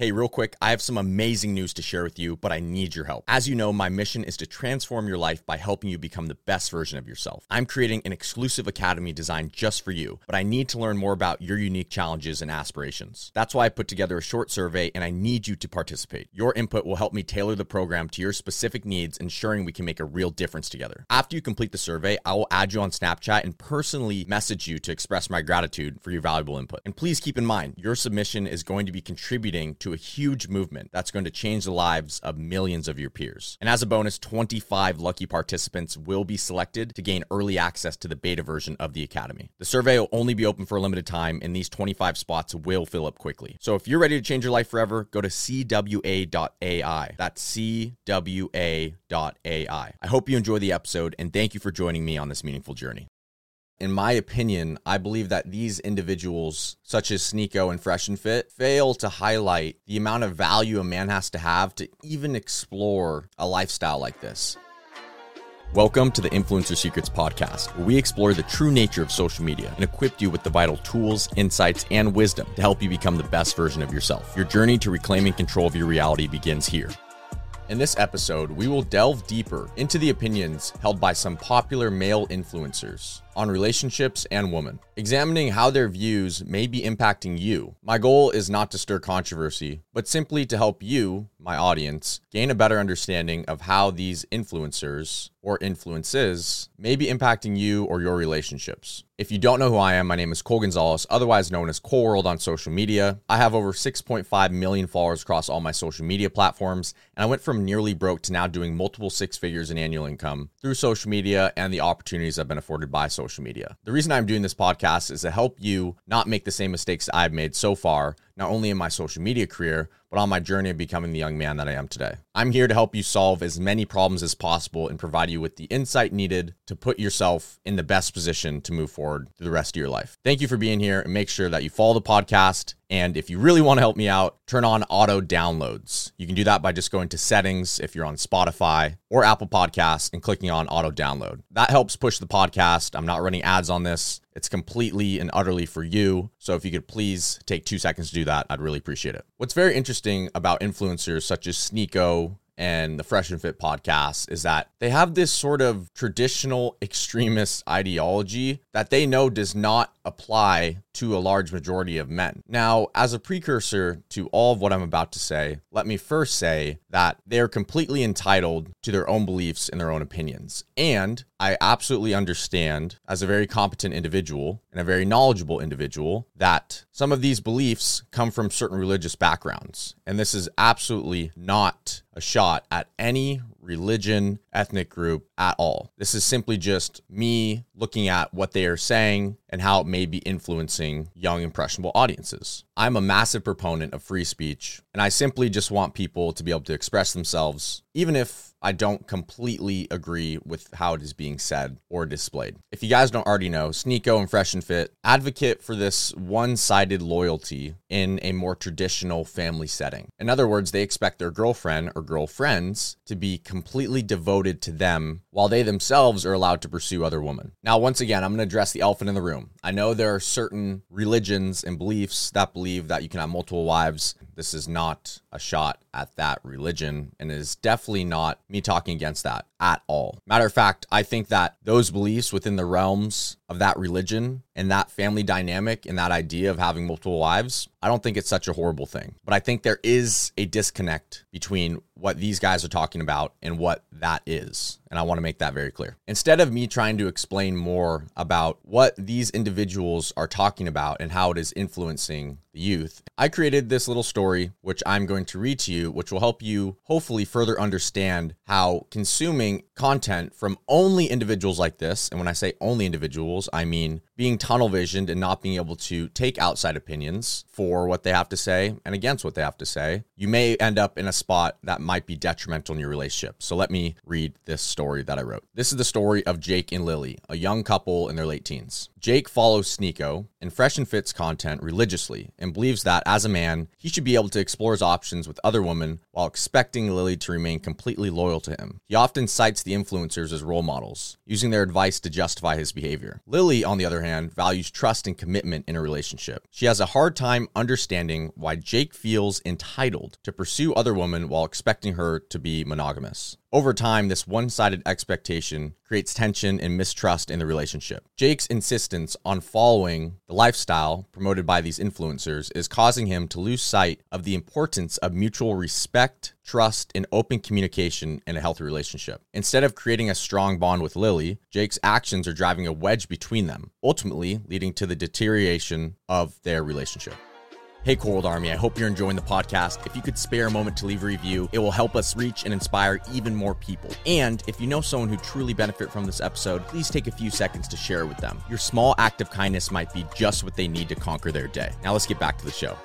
Hey, real quick, I have some amazing news to share with you, but I need your help. As you know, my mission is to transform your life by helping you become the best version of yourself. I'm creating an exclusive academy designed just for you, but I need to learn more about your unique challenges and aspirations. That's why I put together a short survey and I need you to participate. Your input will help me tailor the program to your specific needs, ensuring we can make a real difference together. After you complete the survey, I will add you on Snapchat and personally message you to express my gratitude for your valuable input. And please keep in mind, your submission is going to be contributing to a huge movement that's going to change the lives of millions of your peers. And as a bonus, 25 lucky participants will be selected to gain early access to the beta version of the Academy. The survey will only be open for a limited time, and these 25 spots will fill up quickly. So if you're ready to change your life forever, go to CWA.ai. That's CWA.ai. I hope you enjoy the episode, and thank you for joining me on this meaningful journey in my opinion, I believe that these individuals, such as Sneako and Fresh and Fit, fail to highlight the amount of value a man has to have to even explore a lifestyle like this. Welcome to the Influencer Secrets Podcast, where we explore the true nature of social media and equip you with the vital tools, insights, and wisdom to help you become the best version of yourself. Your journey to reclaiming control of your reality begins here. In this episode, we will delve deeper into the opinions held by some popular male influencers on relationships and women, examining how their views may be impacting you. My goal is not to stir controversy, but simply to help you, my audience, gain a better understanding of how these influencers or influences may be impacting you or your relationships. If you don't know who I am, my name is Cole Gonzalez, otherwise known as Cole World on social media. I have over 6.5 million followers across all my social media platforms, and I went from nearly broke to now doing multiple six figures in annual income through social media and the opportunities I've been afforded by social social media. The reason I'm doing this podcast is to help you not make the same mistakes I've made so far, not only in my social media career, but on my journey of becoming the young man that I am today. I'm here to help you solve as many problems as possible and provide you with the insight needed to put yourself in the best position to move forward through the rest of your life. Thank you for being here and make sure that you follow the podcast. And if you really want to help me out, turn on auto downloads. You can do that by just going to settings if you're on Spotify or Apple Podcasts and clicking on auto download. That helps push the podcast. I'm not running ads on this. It's completely and utterly for you. So if you could please take two seconds to do that, I'd really appreciate it. What's very interesting about influencers such as Sneako and the Fresh and Fit podcast is that they have this sort of traditional extremist ideology that they know does not apply to a large majority of men. Now, as a precursor to all of what I'm about to say, let me first say that they're completely entitled to their own beliefs and their own opinions. And I absolutely understand, as a very competent individual and a very knowledgeable individual, that some of these beliefs come from certain religious backgrounds. And this is absolutely not a shot at any religion, ethnic group at all. This is simply just me looking at what they are saying and how it may be influencing young, impressionable audiences. I'm a massive proponent of free speech, and I simply just want people to be able to express themselves, even if I don't completely agree with how it is being said or displayed. If you guys don't already know, Sneako and Fresh and Fit advocate for this one sided loyalty in a more traditional family setting. In other words, they expect their girlfriend or girlfriends to be completely devoted to them while they themselves are allowed to pursue other women. Now, once again, I'm going to address the elephant in the room. I know there are certain religions and beliefs that believe that you can have multiple wives. This is not a shot at that religion and is definitely not me talking against that at all. Matter of fact, I think that those beliefs within the realms of that religion and that family dynamic and that idea of having multiple wives, I don't think it's such a horrible thing. But I think there is a disconnect between what these guys are talking about and what that is. And I want to make that very clear. Instead of me trying to explain more about what these individuals are talking about and how it is influencing the youth, I created this little story, which I'm going to read to you, which will help you hopefully further understand how consuming content from only individuals like this, and when I say only individuals, I mean being tunnel visioned and not being able to take outside opinions for what they have to say and against what they have to say, you may end up in a spot that might be detrimental in your relationship. So let me read this story that I wrote. This is the story of Jake and Lily, a young couple in their late teens. Jake follows Sneako and Fresh and Fit's content religiously and believes that as a man, he should be able to explore his options with other women while expecting Lily to remain completely loyal to him. He often cites the influencers as role models, using their advice to justify his behavior. Lily, on the other hand, values trust and commitment in a relationship. She has a hard time understanding why Jake feels entitled to pursue other women while expecting her to be monogamous. Over time, this one sided expectation creates tension and mistrust in the relationship. Jake's insistence on following the lifestyle promoted by these influencers is causing him to lose sight of the importance of mutual respect, trust, and open communication in a healthy relationship. Instead of creating a strong bond with Lily, Jake's actions are driving a wedge between them, ultimately leading to the deterioration of their relationship. Hey, Cole Army, I hope you're enjoying the podcast. If you could spare a moment to leave a review, it will help us reach and inspire even more people. And if you know someone who truly benefit from this episode, please take a few seconds to share it with them. Your small act of kindness might be just what they need to conquer their day. Now let's get back to the show.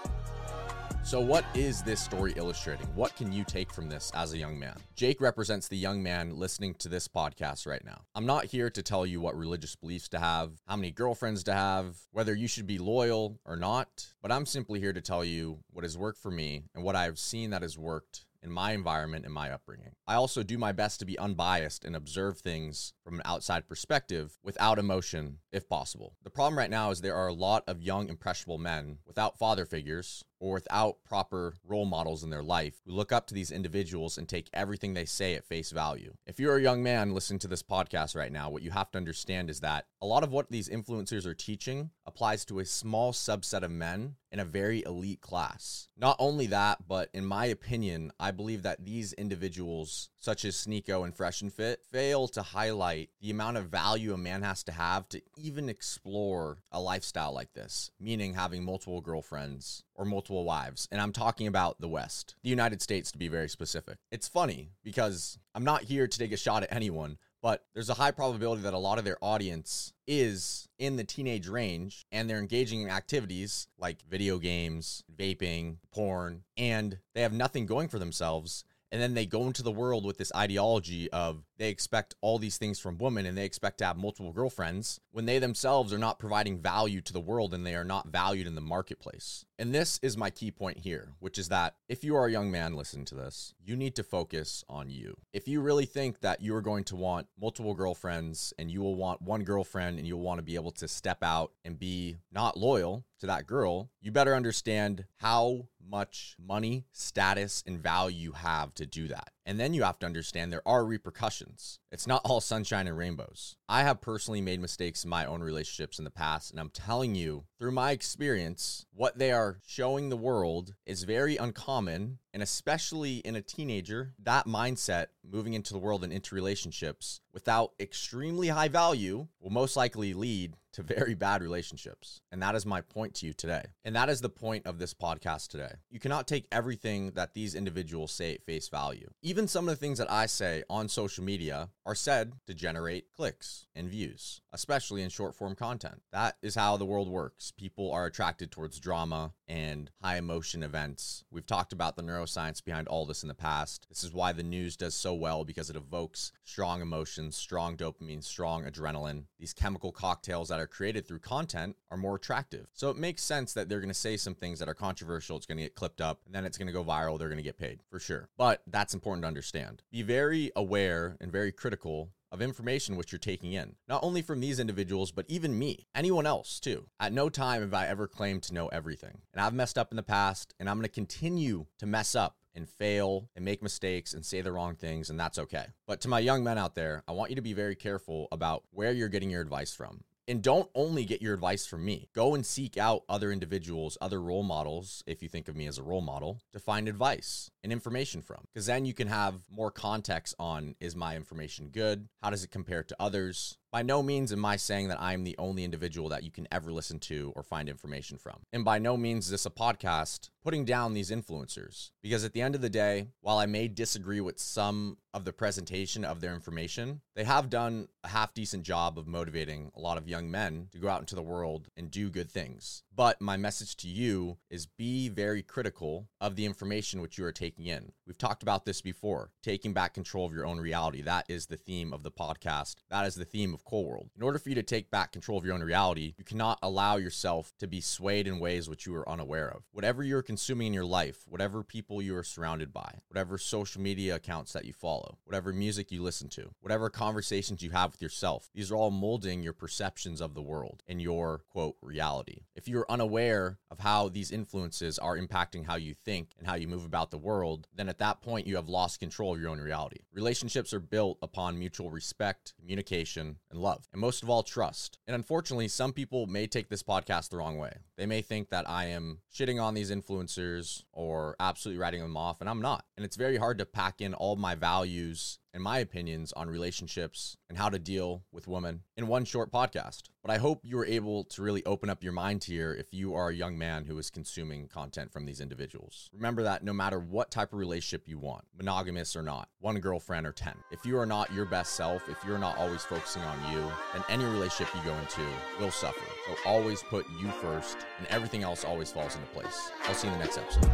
So, what is this story illustrating? What can you take from this as a young man? Jake represents the young man listening to this podcast right now. I'm not here to tell you what religious beliefs to have, how many girlfriends to have, whether you should be loyal or not, but I'm simply here to tell you what has worked for me and what I've seen that has worked in my environment and my upbringing. I also do my best to be unbiased and observe things from an outside perspective without emotion, if possible. The problem right now is there are a lot of young, impressionable men without father figures or without proper role models in their life who look up to these individuals and take everything they say at face value. If you're a young man listening to this podcast right now, what you have to understand is that a lot of what these influencers are teaching applies to a small subset of men in a very elite class. Not only that, but in my opinion, I believe that these individuals, such as Sneako and Fresh and Fit, fail to highlight the amount of value a man has to have to even explore a lifestyle like this, meaning having multiple girlfriends or multiple wives. And I'm talking about the West, the United States to be very specific. It's funny because I'm not here to take a shot at anyone, but there's a high probability that a lot of their audience is in the teenage range and they're engaging in activities like video games, vaping, porn, and they have nothing going for themselves. And then they go into the world with this ideology of they expect all these things from women and they expect to have multiple girlfriends when they themselves are not providing value to the world and they are not valued in the marketplace. And this is my key point here, which is that if you are a young man listening to this, you need to focus on you. If you really think that you are going to want multiple girlfriends and you will want one girlfriend and you'll want to be able to step out and be not loyal to that girl, you better understand how much money, status, and value you have to do that. And then you have to understand there are repercussions. It's not all sunshine and rainbows. I have personally made mistakes in my own relationships in the past, and I'm telling you through my experience, what they are showing the world is very uncommon. And especially in a teenager, that mindset moving into the world and into relationships without extremely high value will most likely lead to very bad relationships. And that is my point to you today. And that is the point of this podcast today. You cannot take everything that these individuals say at face value. Even some of the things that I say on social media are said to generate clicks and views, especially in short form content. That is how the world works. People are attracted towards drama and high emotion events. We've talked about the neuroscience behind all this in the past. This is why the news does so well because it evokes strong emotions, strong dopamine, strong adrenaline. These chemical cocktails that are created through content are more attractive. So it makes sense that they're going to say some things that are controversial. It's going to get clipped up and then it's going to go viral. They're going to get paid for sure. But that's important to understand. Be very aware and very critical of information which you're taking in, not only from these individuals, but even me, anyone else too. At no time have I ever claimed to know everything. And I've messed up in the past, and I'm going to continue to mess up and fail and make mistakes and say the wrong things, and that's okay. But to my young men out there, I want you to be very careful about where you're getting your advice from. And don't only get your advice from me. Go and seek out other individuals, other role models, if you think of me as a role model, to find advice and information from. Because then you can have more context on is my information good? How does it compare to others? By no means am I saying that I'm the only individual that you can ever listen to or find information from. And by no means is this a podcast putting down these influencers. Because at the end of the day, while I may disagree with some of the presentation of their information, they have done a half decent job of motivating a lot of young men to go out into the world and do good things. But my message to you is be very critical of the information which you are taking in. We've talked about this before, taking back control of your own reality. That is the theme of the podcast. That is the theme of Cole World. In order for you to take back control of your own reality, you cannot allow yourself to be swayed in ways which you are unaware of. Whatever you're consuming in your life, whatever people you are surrounded by, whatever social media accounts that you follow, whatever music you listen to, whatever conversations you have with yourself, these are all molding your perceptions of the world and your quote reality. If you're unaware of how these influences are impacting how you think and how you move about the world, then at that point you have lost control of your own reality. Relationships are built upon mutual respect, communication, and love, and most of all, trust. And unfortunately, some people may take this podcast the wrong way. They may think that I am shitting on these influencers or absolutely writing them off, and I'm not. And it's very hard to pack in all my values and my opinions on relationships and how to deal with women in one short podcast. But I hope you were able to really open up your mind here if you are a young man who is consuming content from these individuals. Remember that no matter what type of relationship you want, monogamous or not, one girlfriend or 10, if you are not your best self, if you're not always focusing on you, then any relationship you go into will suffer. So always put you first, and everything else always falls into place. I'll see you in the next episode.